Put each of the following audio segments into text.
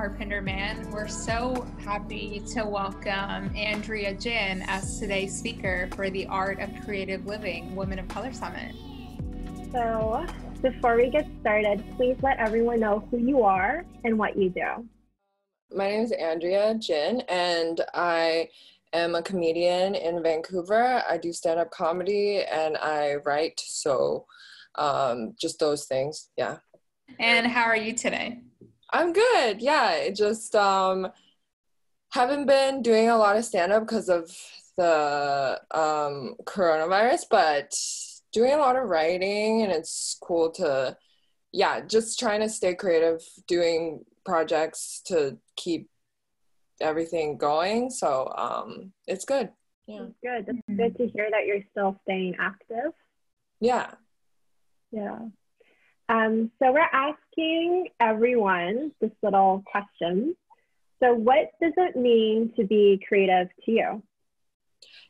Carpenter Man. We're so happy to welcome Andrea Jin as today's speaker for the Art of Creative Living Women of Color Summit. So, before we get started, please let everyone know who you are and what you do. My name is Andrea Jin, and I am a comedian in Vancouver. I do stand up comedy and I write. So, um, just those things. Yeah. And how are you today? I'm good. Yeah, it just um, haven't been doing a lot of stand up because of the um, coronavirus, but doing a lot of writing, and it's cool to, yeah, just trying to stay creative, doing projects to keep everything going. So um, it's good. Yeah. It's good. It's mm-hmm. good to hear that you're still staying active. Yeah. Yeah. Um, so we're asking everyone this little question. So, what does it mean to be creative to you?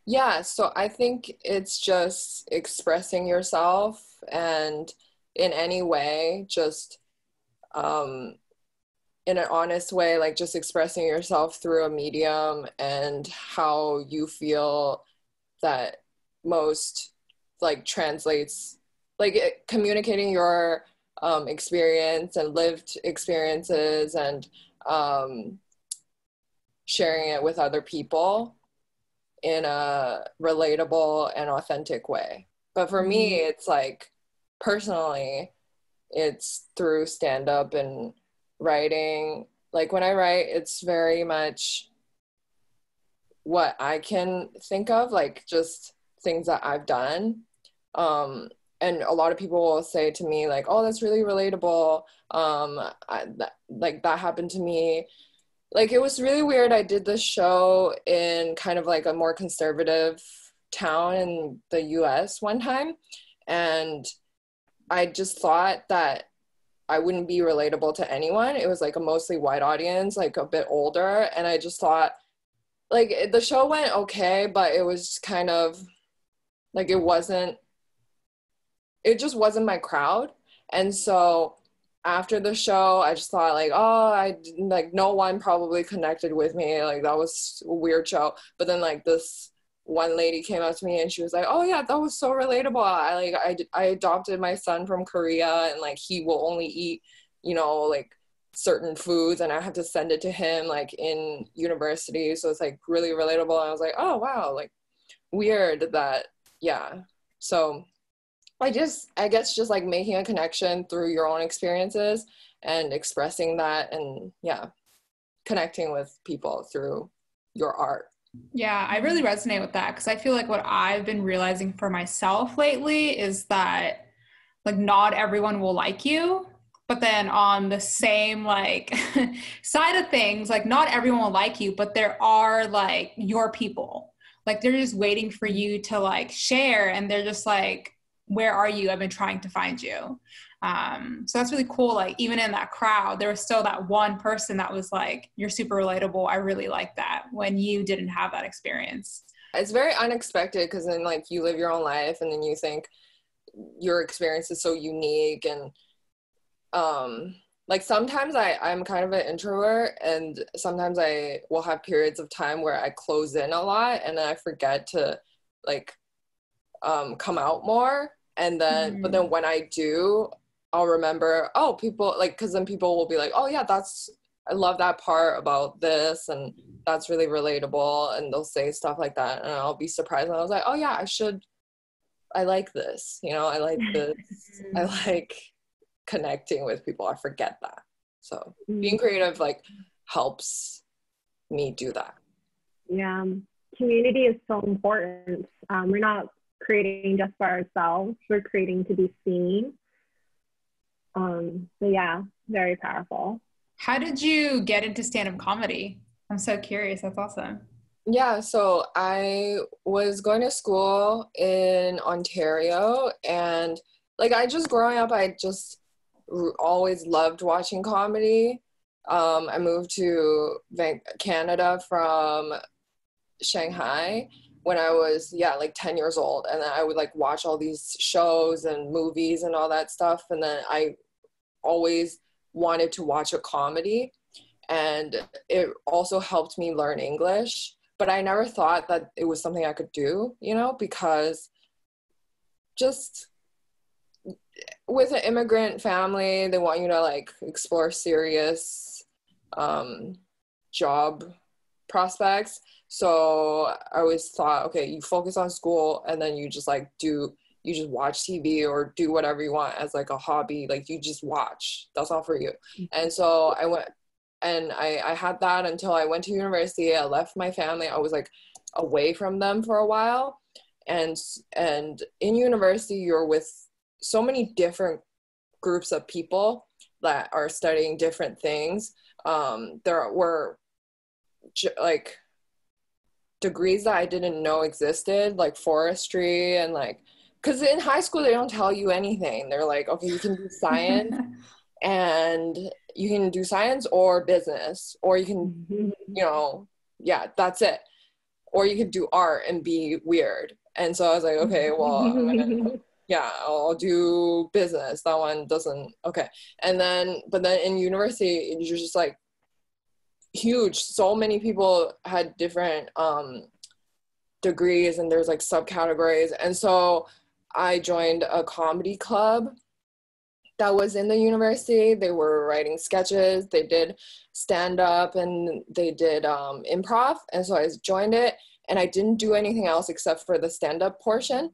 Yeah, so I think it's just expressing yourself and in any way, just um, in an honest way, like just expressing yourself through a medium and how you feel that most like translates like it, communicating your um, experience and lived experiences and um, sharing it with other people in a relatable and authentic way. But for me, mm-hmm. it's like personally, it's through stand up and writing. Like when I write, it's very much what I can think of, like just things that I've done. Um, and a lot of people will say to me like oh that's really relatable. Um I, that, like that happened to me. Like it was really weird. I did this show in kind of like a more conservative town in the us one time and i just thought that i wouldn't be relatable to anyone. It was like a mostly white audience like a bit older and i just thought like the show went okay but it was kind of like it wasn't it just wasn't my crowd. And so after the show, I just thought like, oh, I like no one probably connected with me. Like that was a weird show. But then like this one lady came up to me and she was like, oh yeah, that was so relatable. I like I I adopted my son from Korea and like he will only eat, you know, like certain foods and I have to send it to him like in university. So it's like really relatable. And I was like, oh wow, like weird that yeah. So I just, I guess, just like making a connection through your own experiences and expressing that, and yeah, connecting with people through your art. Yeah, I really resonate with that because I feel like what I've been realizing for myself lately is that like not everyone will like you but then on the same like side of things like not everyone will like you but there are like your people like they're just waiting for you to like share and they're just like where are you? I've been trying to find you. Um, so that's really cool. Like even in that crowd, there was still that one person that was like, "You're super relatable. I really like that." When you didn't have that experience, it's very unexpected because then like you live your own life and then you think your experience is so unique and um like sometimes I, I'm kind of an introvert and sometimes I will have periods of time where I close in a lot and then I forget to like um, come out more and then mm-hmm. but then mm. when i do i'll remember oh people like because then people will be like oh yeah that's i love that part about this and that's really relatable and they'll say stuff like that and i'll be surprised and i was like oh yeah i should i like this you know i like this i like connecting with people i forget that so being mm. creative like helps me do that yeah community is so important um, we're not creating just for ourselves. We're creating to be seen. Um, so yeah, very powerful. How did you get into stand-up comedy? I'm so curious. That's awesome. Yeah, so I was going to school in Ontario and like I just growing up I just always loved watching comedy. Um, I moved to Canada from Shanghai when I was yeah like 10 years old and I would like watch all these shows and movies and all that stuff and then I always wanted to watch a comedy and it also helped me learn English. But I never thought that it was something I could do, you know, because just with an immigrant family, they want you to like explore serious um, job prospects. So I always thought, okay, you focus on school and then you just like do you just watch TV or do whatever you want as like a hobby. Like you just watch. That's all for you. Mm-hmm. And so I went and I, I had that until I went to university. I left my family. I was like away from them for a while. And and in university you're with so many different groups of people that are studying different things. Um, there were like degrees that I didn't know existed, like forestry and like, because in high school they don't tell you anything. They're like, okay, you can do science and you can do science or business, or you can, mm-hmm. you know, yeah, that's it. Or you could do art and be weird. And so I was like, okay, well, gonna, yeah, I'll do business. That one doesn't, okay. And then, but then in university, you're just like, huge. So many people had different um, degrees, and there's like subcategories. And so I joined a comedy club that was in the university. They were writing sketches, they did stand up, and they did um, improv. And so I joined it, and I didn't do anything else except for the stand up portion.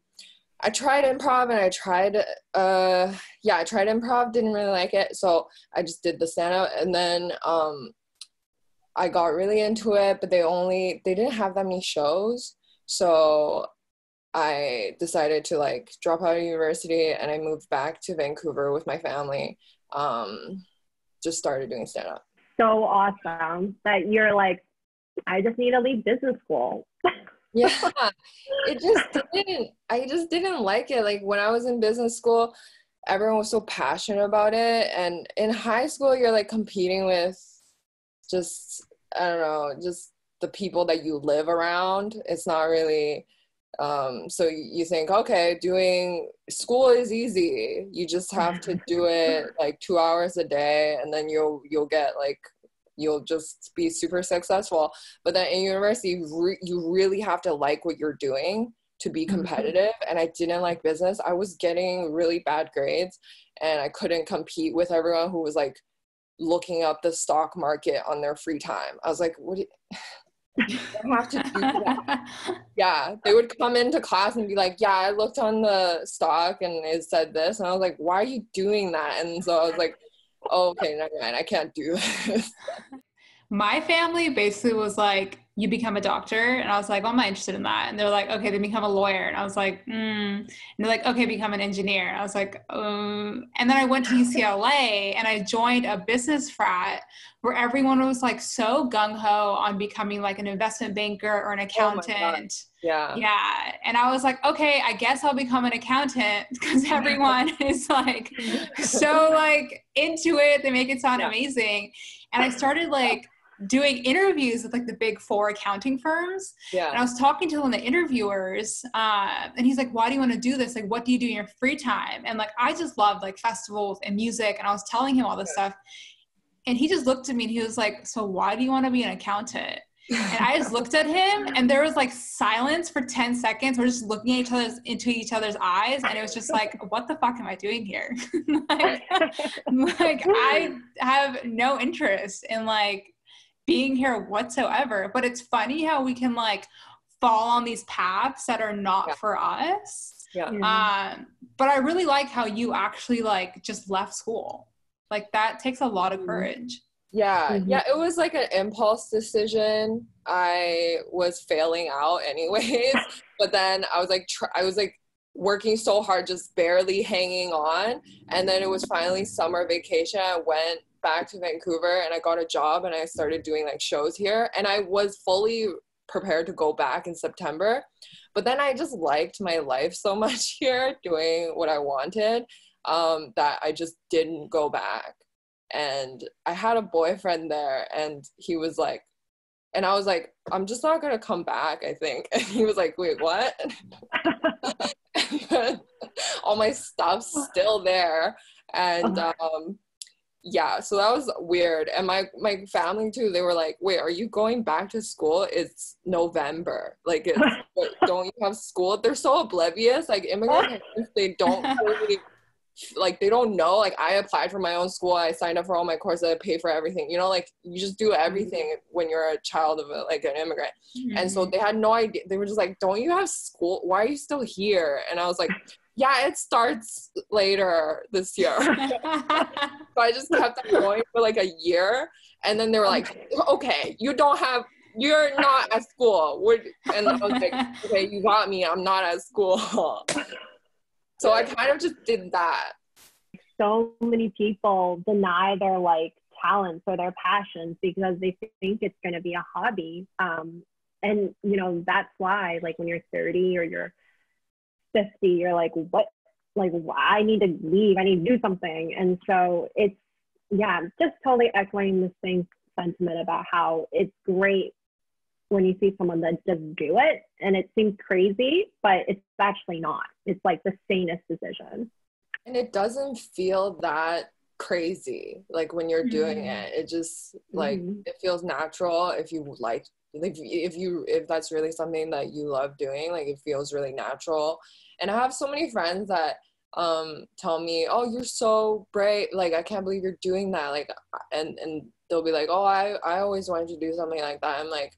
I tried improv and I tried, uh, yeah, I tried improv, didn't really like it. So I just did the stand up. And then um, I got really into it, but they only they didn't have that many shows. So I decided to like drop out of university and I moved back to Vancouver with my family. Um, just started doing stand up. So awesome that you're like, I just need to leave business school. yeah, it just didn't. I just didn't like it. Like when I was in business school, everyone was so passionate about it, and in high school, you're like competing with just I don't know, just the people that you live around. It's not really um, so you think, okay, doing school is easy. You just have to do it like two hours a day, and then you'll you'll get like you'll just be super successful. But then in university, you, re- you really have to like what you're doing to be mm-hmm. competitive. And I didn't like business. I was getting really bad grades, and I couldn't compete with everyone who was like looking up the stock market on their free time. I was like, what do you have to do that. yeah, they would come into class and be like, "Yeah, I looked on the stock and it said this," and I was like, "Why are you doing that?" And so I was like, oh, "Okay, never mind, I can't do this." My family basically was like, you become a doctor? And i was like well i'm not interested in that. And they're like okay then become a lawyer. And i was like mm. and they're like okay become an engineer. And i was like um. and then i went to ucla and i joined a business frat where everyone was like so gung-ho on becoming like an investment banker or an oh accountant. Oh yeah. Yeah. And i was like okay i guess i'll become an accountant because everyone is like so like into it. They make it sound yeah. amazing. And i started like doing interviews with like the big four accounting firms. Yeah. And I was talking to one of the interviewers, uh, and he's like, "Why do you want to do this? Like, what do you do in your free time?" And like, I just loved like festivals and music, and I was telling him all this stuff, and he just looked at me and he was like, "So why do you want to be an accountant?" and I just looked at him, and there was like silence for ten seconds. We're just looking at each other's into each other's eyes, and it was just like, "What the fuck am I doing here?" like, like I have no interest in like being here whatsoever. But it's funny how we can like fall on these paths that are not yeah. for us. Yeah. Um, but I really like how you actually like just left school. Like that takes a lot of mm-hmm. courage. Yeah, mm-hmm. yeah, it was like an impulse decision. I was failing out anyways, but then I was like, tr- I was like working so hard, just barely hanging on. And then it was finally summer vacation. I went back to Vancouver and I got a job and I started doing like shows here. And I was fully prepared to go back in September. But then I just liked my life so much here doing what I wanted um, that I just didn't go back. And I had a boyfriend there and he was like, and I was like, I'm just not gonna come back, I think. And he was like, wait, what? all my stuff's still there. And um, yeah, so that was weird. And my my family too, they were like, "Wait, are you going back to school? It's November. Like, it's, don't you have school?" They're so oblivious. Like immigrant parents, they don't really like they don't know like i applied for my own school i signed up for all my courses i pay for everything you know like you just do everything when you're a child of a, like an immigrant mm-hmm. and so mm-hmm. they had no idea they were just like don't you have school why are you still here and i was like yeah it starts later this year. So i just kept that going for like a year and then they were like okay. You don't have you're not at school. We're, and i was like okay you got me. I'm not at school. So I kind of just did that. So many people deny their like talents or their passions because they think it's going to be a hobby. Um, and you know that's why like when you're 30 or you're 50, you're like, what? Like I need to leave. I need to do something. And so it's yeah, just totally echoing the same sentiment about how it's great when you see someone that just do it and it seems crazy, but it's actually not. It's like the sanest decision. And it doesn't feel that crazy like when you're doing mm-hmm. it it just like mm-hmm. it feels natural if you like if, if you if that's really something that you love doing like it feels really natural and i have so many friends that um tell me oh you're so brave like i can't believe you're doing that like and and they'll be like oh i i always wanted to do something like that i'm like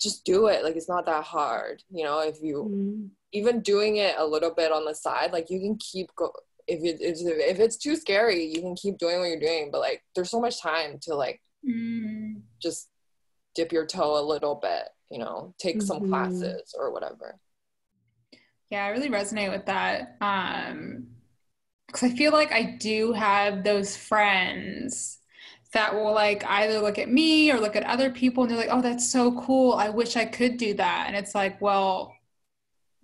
just do it like it's not that hard you know if you mm. even doing it a little bit on the side like you can keep go if it, if it's too scary you can keep doing what you're doing but like there's so much time to like mm. just dip your toe a little bit you know take mm-hmm. some classes or whatever yeah i really resonate with that um because i feel like i do have those friends that will like either look at me or look at other people and they're like, oh, that's so cool. I wish I could do that. And it's like, well,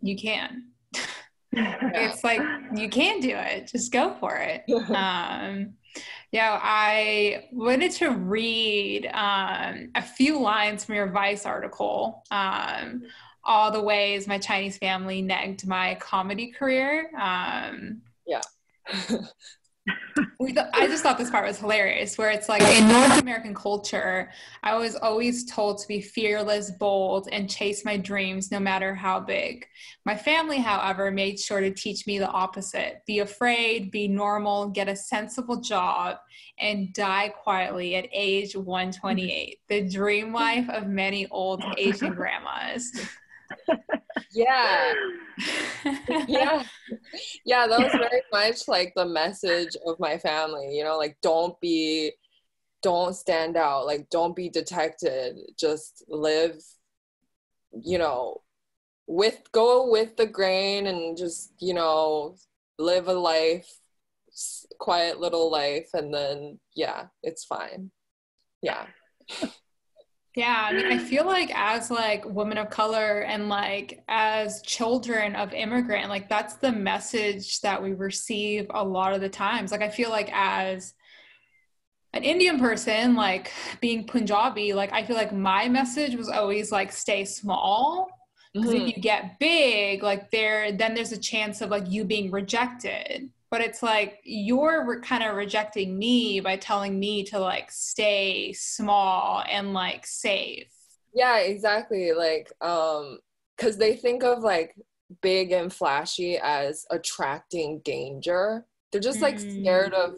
you can. it's like you can do it. Just go for it. um, yeah, I wanted to read um, a few lines from your Vice article. Um, all the ways my Chinese family negged my comedy career. Um, yeah. we th- I just thought this part was hilarious, where it's like in North American culture, I was always told to be fearless, bold, and chase my dreams no matter how big. My family, however, made sure to teach me the opposite be afraid, be normal, get a sensible job, and die quietly at age 128. The dream life of many old Asian grandmas yeah. Yeah. Yeah that was very much like the message of my family you know like don't be don't stand out like don't be detected just live you know with go with the grain and just you know live a life quiet little life and then yeah it's fine. Yeah Yeah, I mean, I feel like as like women of color and like as children of immigrant, like that's the message that we receive a lot of the times. Like I feel like as an Indian person, like being Punjabi, like I feel like my message was always like stay small. Because mm-hmm. if you get big, like there, then there's a chance of like you being rejected but it's like you're re- kind of rejecting me by telling me to like stay small and like safe. Yeah exactly like um because they think of like big and flashy as attracting danger. They're just like mm. scared of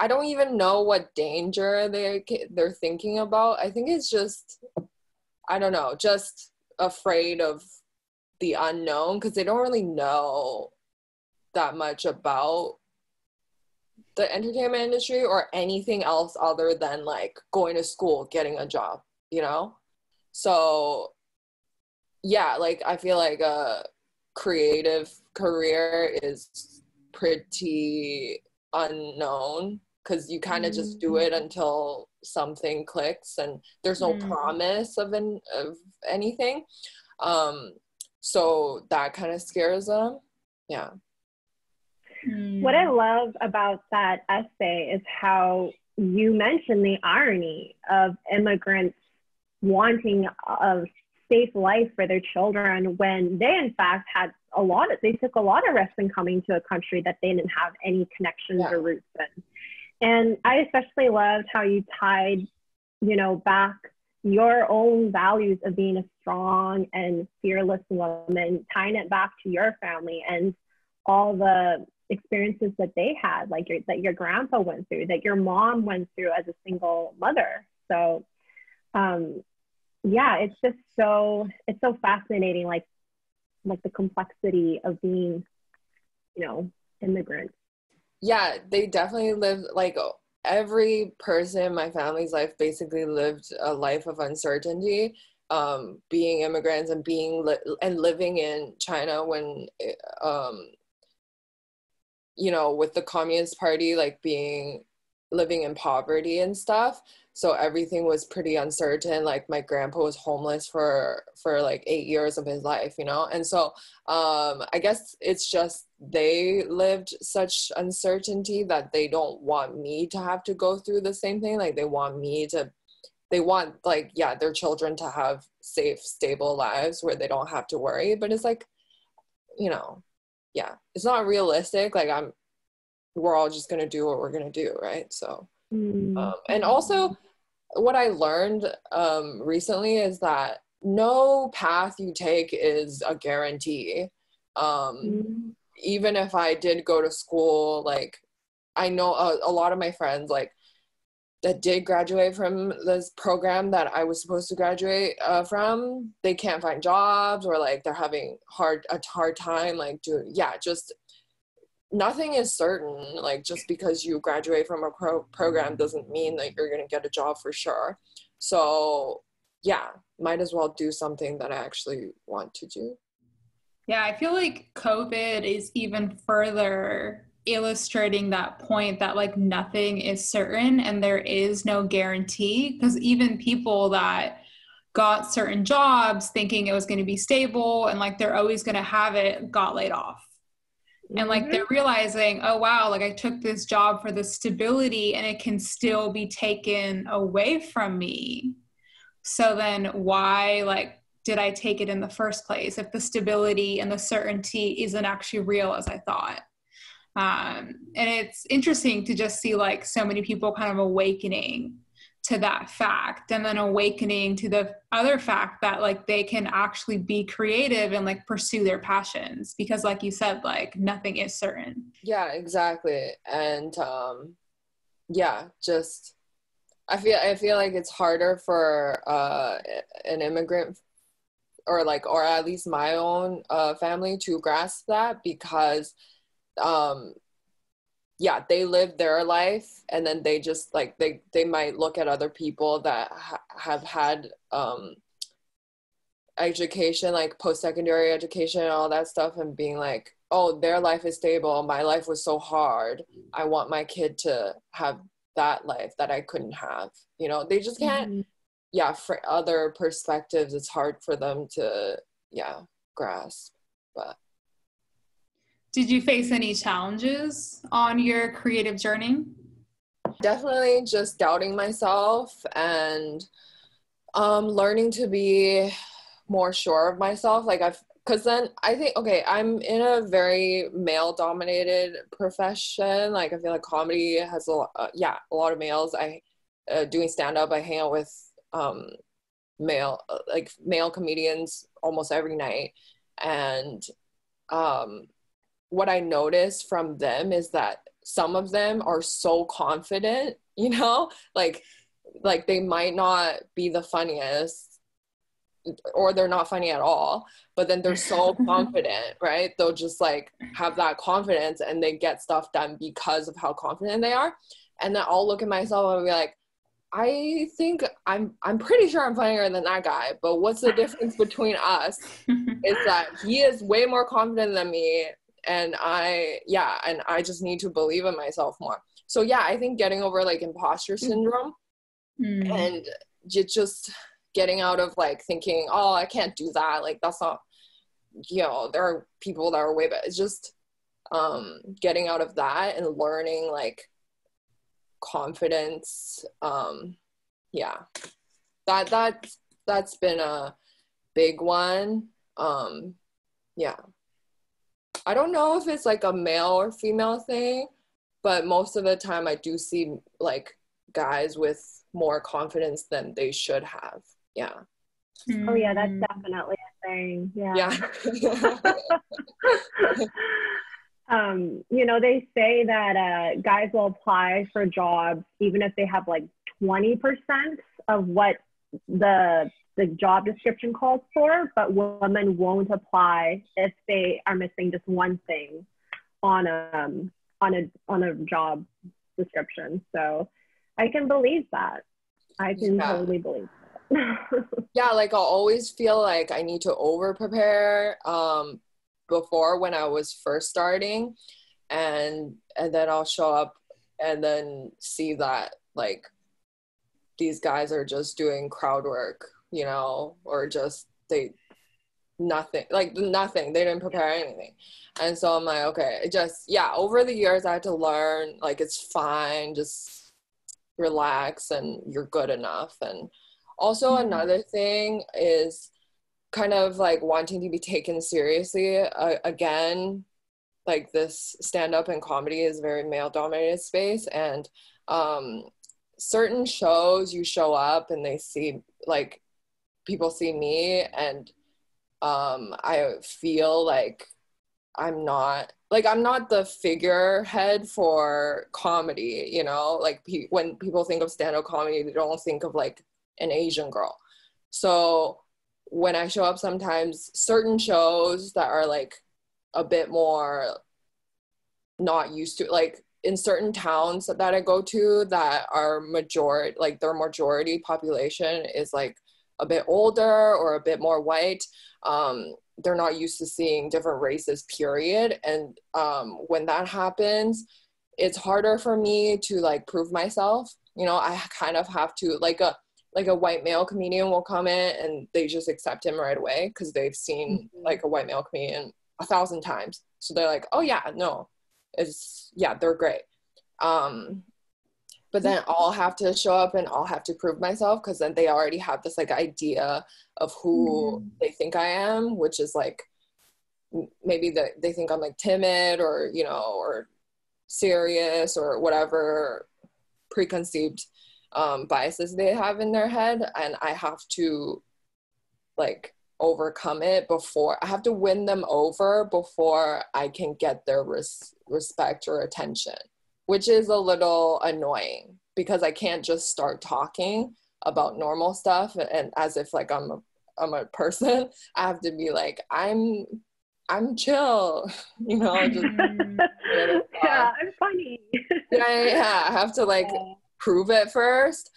i don't even know what danger they they're thinking about. I think it's just i don't know just afraid of the unknown because they don't really know that much about the entertainment industry or anything else other than like going to school, getting a job, you know? So yeah, like I feel like a creative career is pretty unknown because you kind of mm-hmm. just do it mm-hmm. until something clicks and there's no mm-hmm. promise of an of anything. Um so that kind of scares them. Yeah. Mm. What I love about that essay is how you mention the irony of immigrants wanting a safe life for their children when they in fact had a lot of they took a lot of risks in coming to a country that they didn't have any connections yeah. or roots in And I especially loved how you tied, you know, back your own values of being a strong and fearless woman, tying it back to your family and all the experiences that they had, like your, that your grandpa went through, that your mom went through as a single mother. So, um, yeah, it's just so it's so fascinating, like like the complexity of being, you know, immigrants. Yeah, they definitely lived like every person in my family's life basically lived a life of uncertainty um, being immigrants and being li- and living in China when um, you know with the communist party like being living in poverty and stuff. So everything was pretty uncertain. Like my grandpa was homeless for for like eight years of his life you know? And so um i guess it's just they lived such uncertainty that they don't want me to have to go through the same thing. Like they want me to they want like yeah their children to have safe stable lives where they don't have to worry. But it's like you know yeah it's not realistic like i'm we're all just gonna do what we're gonna do right so mm. um, and also what I learned um, recently is that no path you take is a guarantee. Um, mm-hmm. Even if I did go to school, like I know a, a, lot of my friends, like that did graduate from this program that I was supposed to graduate uh, from, they can't find jobs or like they're having hard a hard time, like doing yeah, just nothing is certain like just because you graduate from a pro- program doesn't mean that you're to get a job for sure. So yeah might as well do something that i actually want to do. Yeah i feel like covid is even further illustrating that point that like nothing is certain and there is no guarantee. Because even people that got certain jobs thinking it was going to be stable and like they're always going to have it got laid off. And like they're mm-hmm. realizing oh wow like i took this job for the stability and it can still be taken away from me. So then why like did i take it in the first place if the stability and the certainty isn't actually real as i thought um, and it's interesting to just see like so many people kind of awakening to that fact and then awakening to the other fact that like they can actually be creative and like pursue their passions because like you said like nothing is certain. Yeah exactly. And um yeah just i feel i feel like it's harder for uh an immigrant or like or at least my own uh family to grasp that because um yeah they live their life and then they just like they they might look at other people that ha- have had um education like post-secondary education and all that stuff and being like oh their life is stable. My life was so hard. I want my kid to have that life that i couldn't have. You know they just can't mm-hmm. yeah for other perspectives. It's hard for them to yeah grasp but did you face any challenges on your creative journey? Definitely just doubting myself and um, learning to be more sure of myself. Like I've, because then I think, okay, I'm in a very male dominated profession. Like I feel like comedy has a lot, uh, yeah, a lot of males. I, uh, doing stand up, I hang out with um, male, uh, like male comedians almost every night. And um, what I notice from them is that some of them are so confident, you know, like like they might not be the funniest or they're not funny at all, but then they're so confident, right? They'll just like have that confidence and they get stuff done because of how confident they are. And then I'll look at myself and be like, I think I'm I'm pretty sure I'm funnier than that guy, but what's the difference between us is that he is way more confident than me and i yeah and i just need to believe in myself more so yeah i think getting over like imposter mm. syndrome mm. and just getting out of like thinking oh i can't do that like that's not you know there are people that are way better it's just um getting out of that and learning like confidence um yeah that that that's been a big one um yeah I don't know if it's like a male or female thing, but most of the time I do see like guys with more confidence than they should have. Yeah. Oh yeah, that's Mm. definitely a thing. Yeah. Yeah. um, you know, they say that uh, guys will apply for jobs even if they have like 20% of what the the job description calls for, but women won't apply if they are missing just one thing on a um, on a on a job description. So I can believe that. I can Yeah. totally believe that. yeah, like I'll always feel like I need to over prepare um before when I was first starting and and then I'll show up and then see that like these guys are just doing crowd work, you know, or just they nothing like nothing. They didn't prepare anything. And so i'm like okay it just yeah over the years i had to learn like it's fine just relax and you're good enough. And also Mhm. another thing is kind of like wanting to be taken seriously uh, again like this stand up and comedy is very male dominated space. And um certain shows you show up and they see like people see me and um i feel like i'm not like i'm not the figurehead for comedy you know? Like pe- when people think of stand-up comedy they don't think of like an asian girl. So when i show up sometimes certain shows that are like a bit more not used to like in certain towns that I go to that are majority like their majority population is like a bit older or a bit more white um, they're not used to seeing different races period. And um, when that happens it's harder for me to like prove myself. You know i kind of have to like a like a white male comedian will come in and they just accept him right away because they've seen Mhm. like a white male comedian a thousand times. So they're like oh yeah no it's yeah they're great. Um but then i'll have to show up and i'll have to prove myself because then they already have this like idea of who Mhm. they think i am which is like maybe that they think i'm like timid or you know or serious or whatever preconceived um, biases they have in their head and i have to like overcome it before i have to win them over before i can get their res- respect or attention which is a little annoying because i can't just start talking about normal stuff and as if like i'm a i'm a person i have to be like i'm i'm chill you know just yeah, I'm funny. yeah, yeah, I have to like prove it first.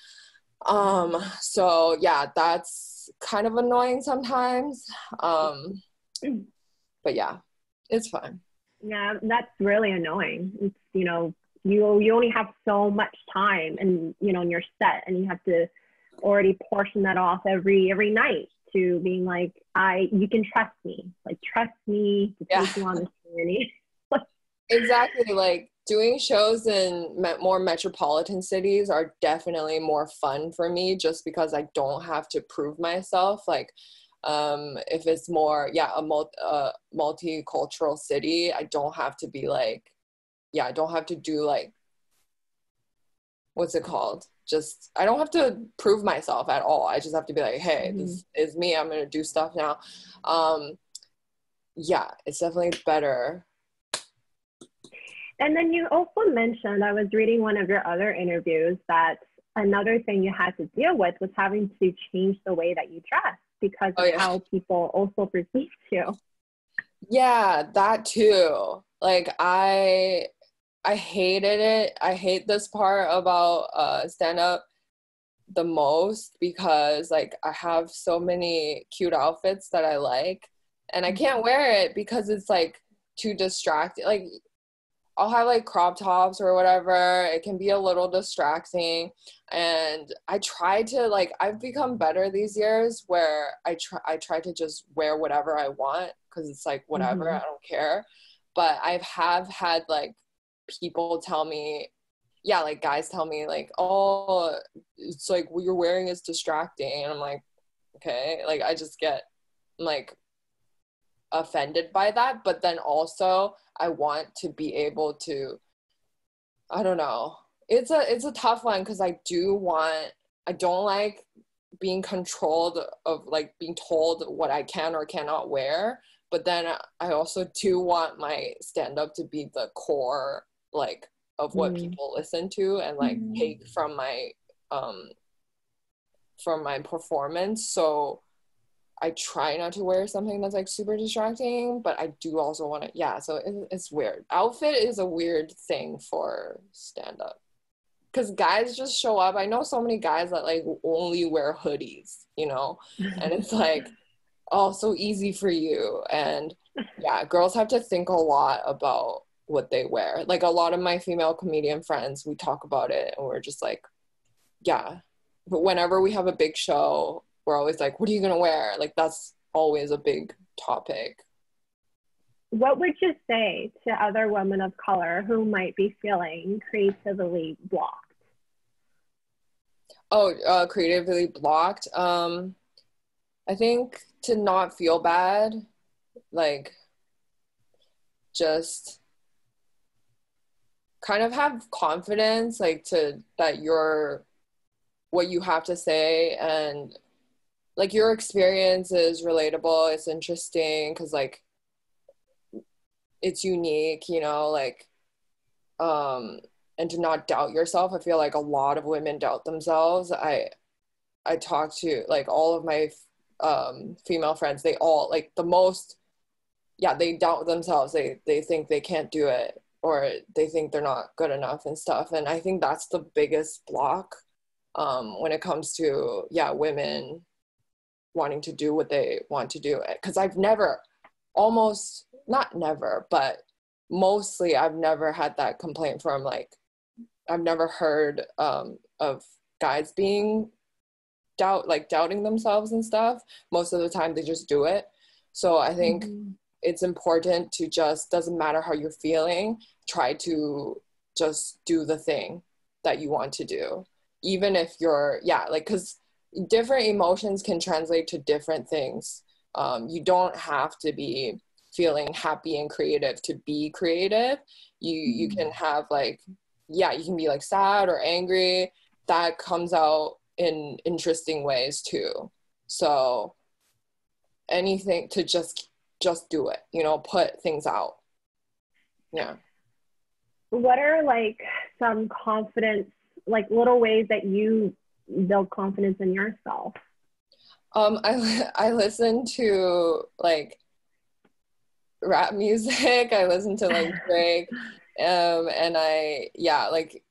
Um, so yeah, that's kind of annoying sometimes. Um, but yeah, it's fine. Yeah, that's really annoying. It's, you know, you you only have so much time and you know in your set and you have to already portion that off every every night to being like I you can trust me. Like trust me to take Yeah. you on this journey. Exactly. Like doing shows in me- more metropolitan cities are definitely more fun for me just because I don't have to prove myself. Like, um, if it's more, yeah, a mul- uh, multicultural city, I don't have to be like, yeah, I don't have to do like, what's it called? Just, I don't have to prove myself at all. I just have to be like, hey, this is me. I'm going to do stuff now. Um, yeah, it's definitely better And then you also mentioned, I was reading one of your other interviews, that another thing you had to deal with was having to change the way that you dress because Oh, of yeah. how people also perceive you. Yeah, that too. Like I I hated it. I hate this part about uh stand up the most because like I have so many cute outfits that I like and I can't wear it because it's like too distracting. Like I'll have like crop tops or whatever. It can be a little distracting. And I try to like I've become better these years where I try I try to just wear whatever I want because it's like whatever, Mhm. I don't care. But I've have had like people tell me yeah, like guys tell me like, "Oh, it's like what you're wearing is distracting." And I'm like, "Okay." Like I just get like offended by that, but then also I want to be able to I don't know. It's a it's a tough one because I do want I don't like being controlled of like being told what I can or cannot wear. But then I also do want my stand up to be the core like of what mm. people listen to and like mm. take from my um from my performance. So I try not to wear something that's like super distracting, but I do also want to, yeah, so it, it's weird. Outfit is a weird thing for stand up because guys just show up. I know so many guys that like only wear hoodies, you know, and it's like, oh, so easy for you. And yeah, girls have to think a lot about what they wear. Like a lot of my female comedian friends, we talk about it and we're just like, yeah. But whenever we have a big show, we're always like, what are you going to wear? Like that's always a big topic. What would you say to other women of color who might be feeling creatively blocked? Oh, uh, creatively blocked. Um, I think to not feel bad, like just kind of have confidence, like to that you're what you have to say and like your experience is relatable. It's interesting because like it's unique, you know, like um and to not doubt yourself. I feel like a lot of women doubt themselves. I I talk to like all of my um, female friends. They all like the most. Yeah, they doubt themselves. They they think they can't do it or they think they're not good enough and stuff. And I think that's the biggest block um, when it comes to yeah women wanting to do what they want to do. Because I've never, almost not never, but mostly I've never had that complaint from like I've never heard um, of guys being doubt like doubting themselves and stuff. Most of the time, they just do it. So I think mm-hmm. It's important to just doesn't matter how you're feeling, try to just do the thing that you want to do, even if you're yeah like because different emotions can translate to different things. Um, you don't have to be feeling happy and creative to be creative. You you mm-hmm. can have like yeah, you can be like sad or angry. That comes out in interesting ways too. So anything to just just do it, you know, put things out. Yeah. What are like some confidence, like little ways that you build confidence in yourself? Um, I I listen to like rap music. I listen to like Drake um, and I yeah like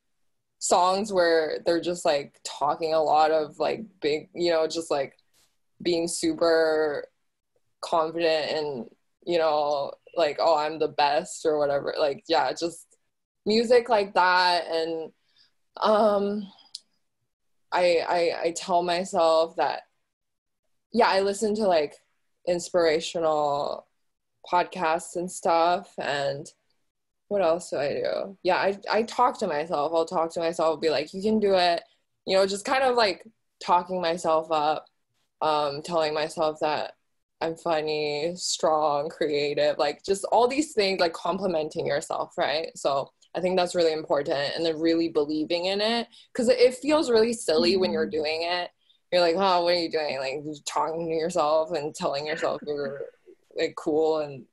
songs where they're just like talking a lot of like big you know just like being super confident and you know like oh I'm the best or whatever like yeah just music like that and um I I I tell myself that yeah I listen to like inspirational podcasts and stuff and what else do I do? Yeah, I, I talk to myself. I'll talk to myself, be like, you can do it. You know, just kind of like talking myself up, um, telling myself that I'm funny, strong, creative, like just all these things, like complimenting yourself, right? So I think that's really important. And then really believing in it because it feels really silly mm-hmm. when you're mm-hmm. doing it. You're like, oh, what are you doing? Like talking to yourself and telling yourself you're like cool and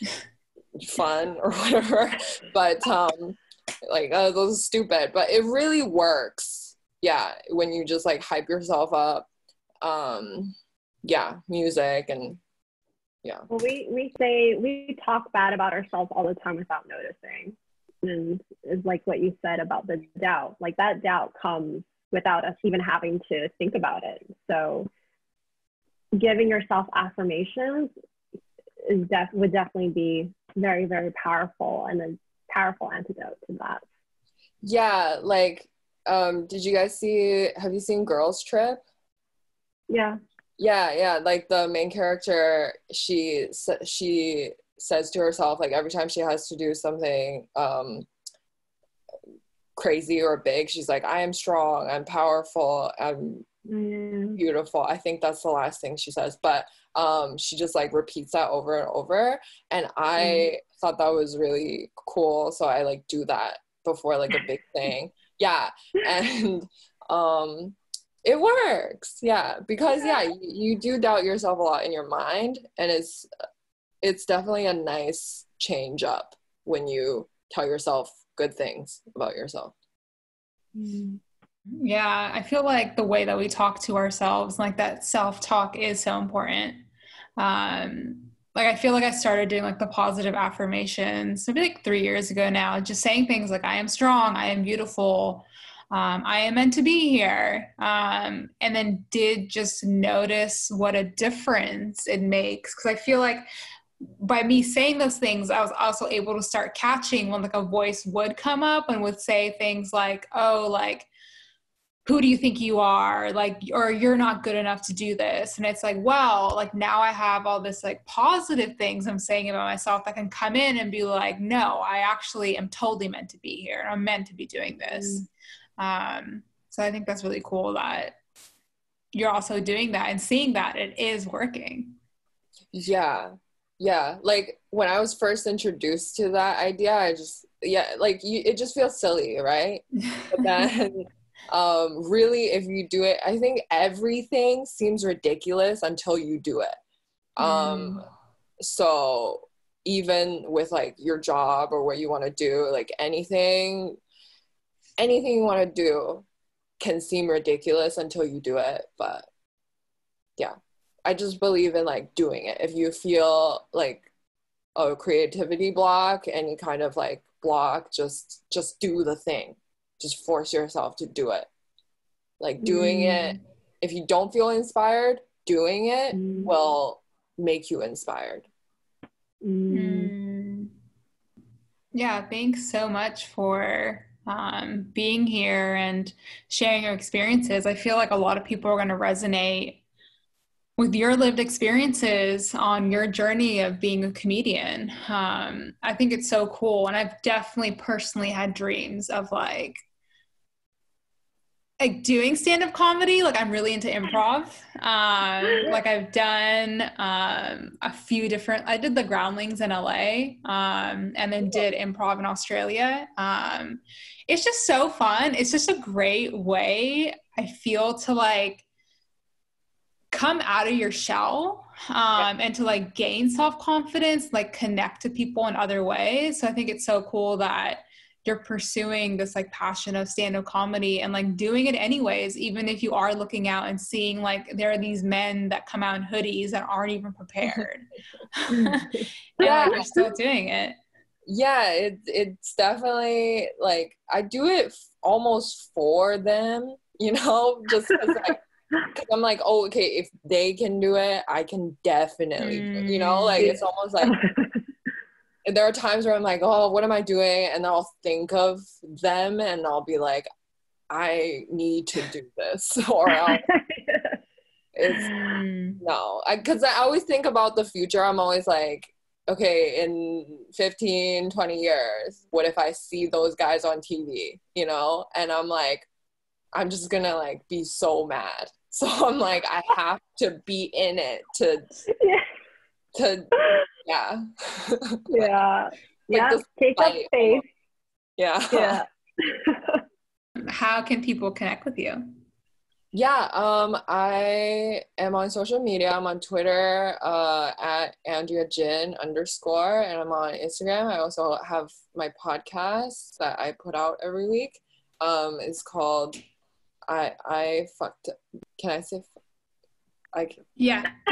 fun or whatever. But um, like uh, those are stupid. But it really works. Yeah, when you just like hype yourself up. Um, yeah, music and yeah. Well, we we say we talk bad about ourselves all the time without noticing, and is like what you said about the doubt. Like that doubt comes without us even having to think about it. So giving yourself affirmations is def- would definitely be very very powerful and a powerful antidote to that yeah like um did you guys see have you seen girls trip yeah yeah yeah like the main character she she says to herself like every time she has to do something um crazy or big she's like i am strong i'm powerful i'm mm. beautiful i think that's the last thing she says but um, she just like repeats that over and over and i mm. thought that was really cool so i like do that before like a big thing. Yeah. And um it works. Yeah. Because yeah, you, you do doubt yourself a lot in your mind and it's it's definitely a nice change up when you tell yourself good things about yourself. Mm. Yeah, I feel like the way that we talk to ourselves, like that self talk, is so important. Um, like I feel like I started doing like the positive affirmations maybe like three years ago now, just saying things like I am strong, I am beautiful, um, I am meant to be here, um, and then did just notice what a difference it makes. Because I feel like by me saying those things, I was also able to start catching when like a voice would come up and would say things like, "Oh, like." who do you think you are? Like or you're not good enough to do this. And it's like well like now i have all this like positive things i'm saying about myself that can come in and be like no i actually am totally meant to be here. I'm meant to be doing this. Mm. Um, so i think that's really cool that you're also doing that and seeing that it is working. Yeah. Yeah. Like when i was first introduced to that idea i just yeah like you, it just feels silly right? But then um, really if you do it i think everything seems ridiculous until you do it. Um, mm. so even with like your job or what you want to do like anything anything you want to do can seem ridiculous until you do it but yeah i just believe in like doing it if you feel like a creativity block any kind of like block just just do the thing just force yourself to do it. Like doing mm. it, if you don't feel inspired, doing it mm. will make you inspired. Mm. Yeah, thanks so much for um, being here and sharing your experiences. I feel like a lot of people are going to resonate with your lived experiences on your journey of being a comedian. Um, I think it's so cool. And I've definitely personally had dreams of like like doing stand-up comedy like i'm really into improv. Um, like i've done um, a few different i did the groundlings in la um, and then did improv in australia. Um, it's just so fun. It's just a great way i feel to like come out of your shell um, and to like gain self-confidence like connect to people in other ways. So i think it's so cool that you're pursuing this like passion of stand-up comedy and like doing it anyways even if you are looking out and seeing like there are these men that come out in hoodies that aren't even prepared yeah you're still doing it yeah it, it's definitely like i do it f- almost for them you know just because i'm like oh okay if they can do it i can definitely mm. you know like it's almost like there are times where I'm like, oh, what am I doing? And I'll think of them and I'll be like, I need to do this. or I'll, it's mm. no, because I, I always think about the future. I'm always like, okay, in 15, 20 years, what if I see those guys on TV, you know? And I'm like, I'm just gonna like be so mad. So I'm like, I have to be in it to, yeah. To yeah. yeah. yeah. Take up space. Yeah. Yeah. How can people connect with you? Yeah, um, I am on social media. I'm on Twitter uh, at Andrea Jin underscore, and I'm on Instagram. I also have my podcast that I put out every week. Um, it's called I I fucked. Can I say like yeah.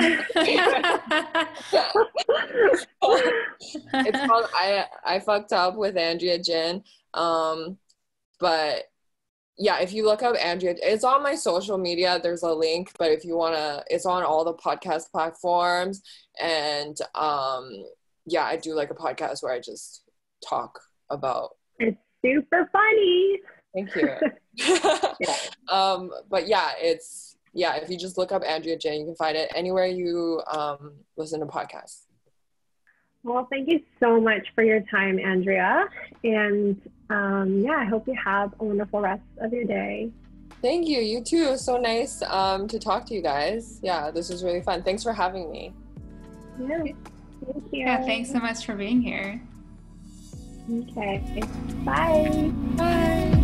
It's called i i fucked up with andrea jin um but yeah if you look up andrea it's on my social media there's a link but if you want to it's on all the podcast platforms and um yeah i do like a podcast where i just talk about it's super funny. Thank you. Yeah. um but yeah it's yeah, if you just look up Andrea Jin, you can find it anywhere you um, listen to podcasts. Well, thank you so much for your time, Andrea. And um, yeah, I hope you have a wonderful rest of your day. Thank you. You too. So nice um, to talk to you guys. Yeah, this was really fun. Thanks for having me. Yeah. Thank you. Yeah, thanks so much for being here. Okay. Bye. Bye.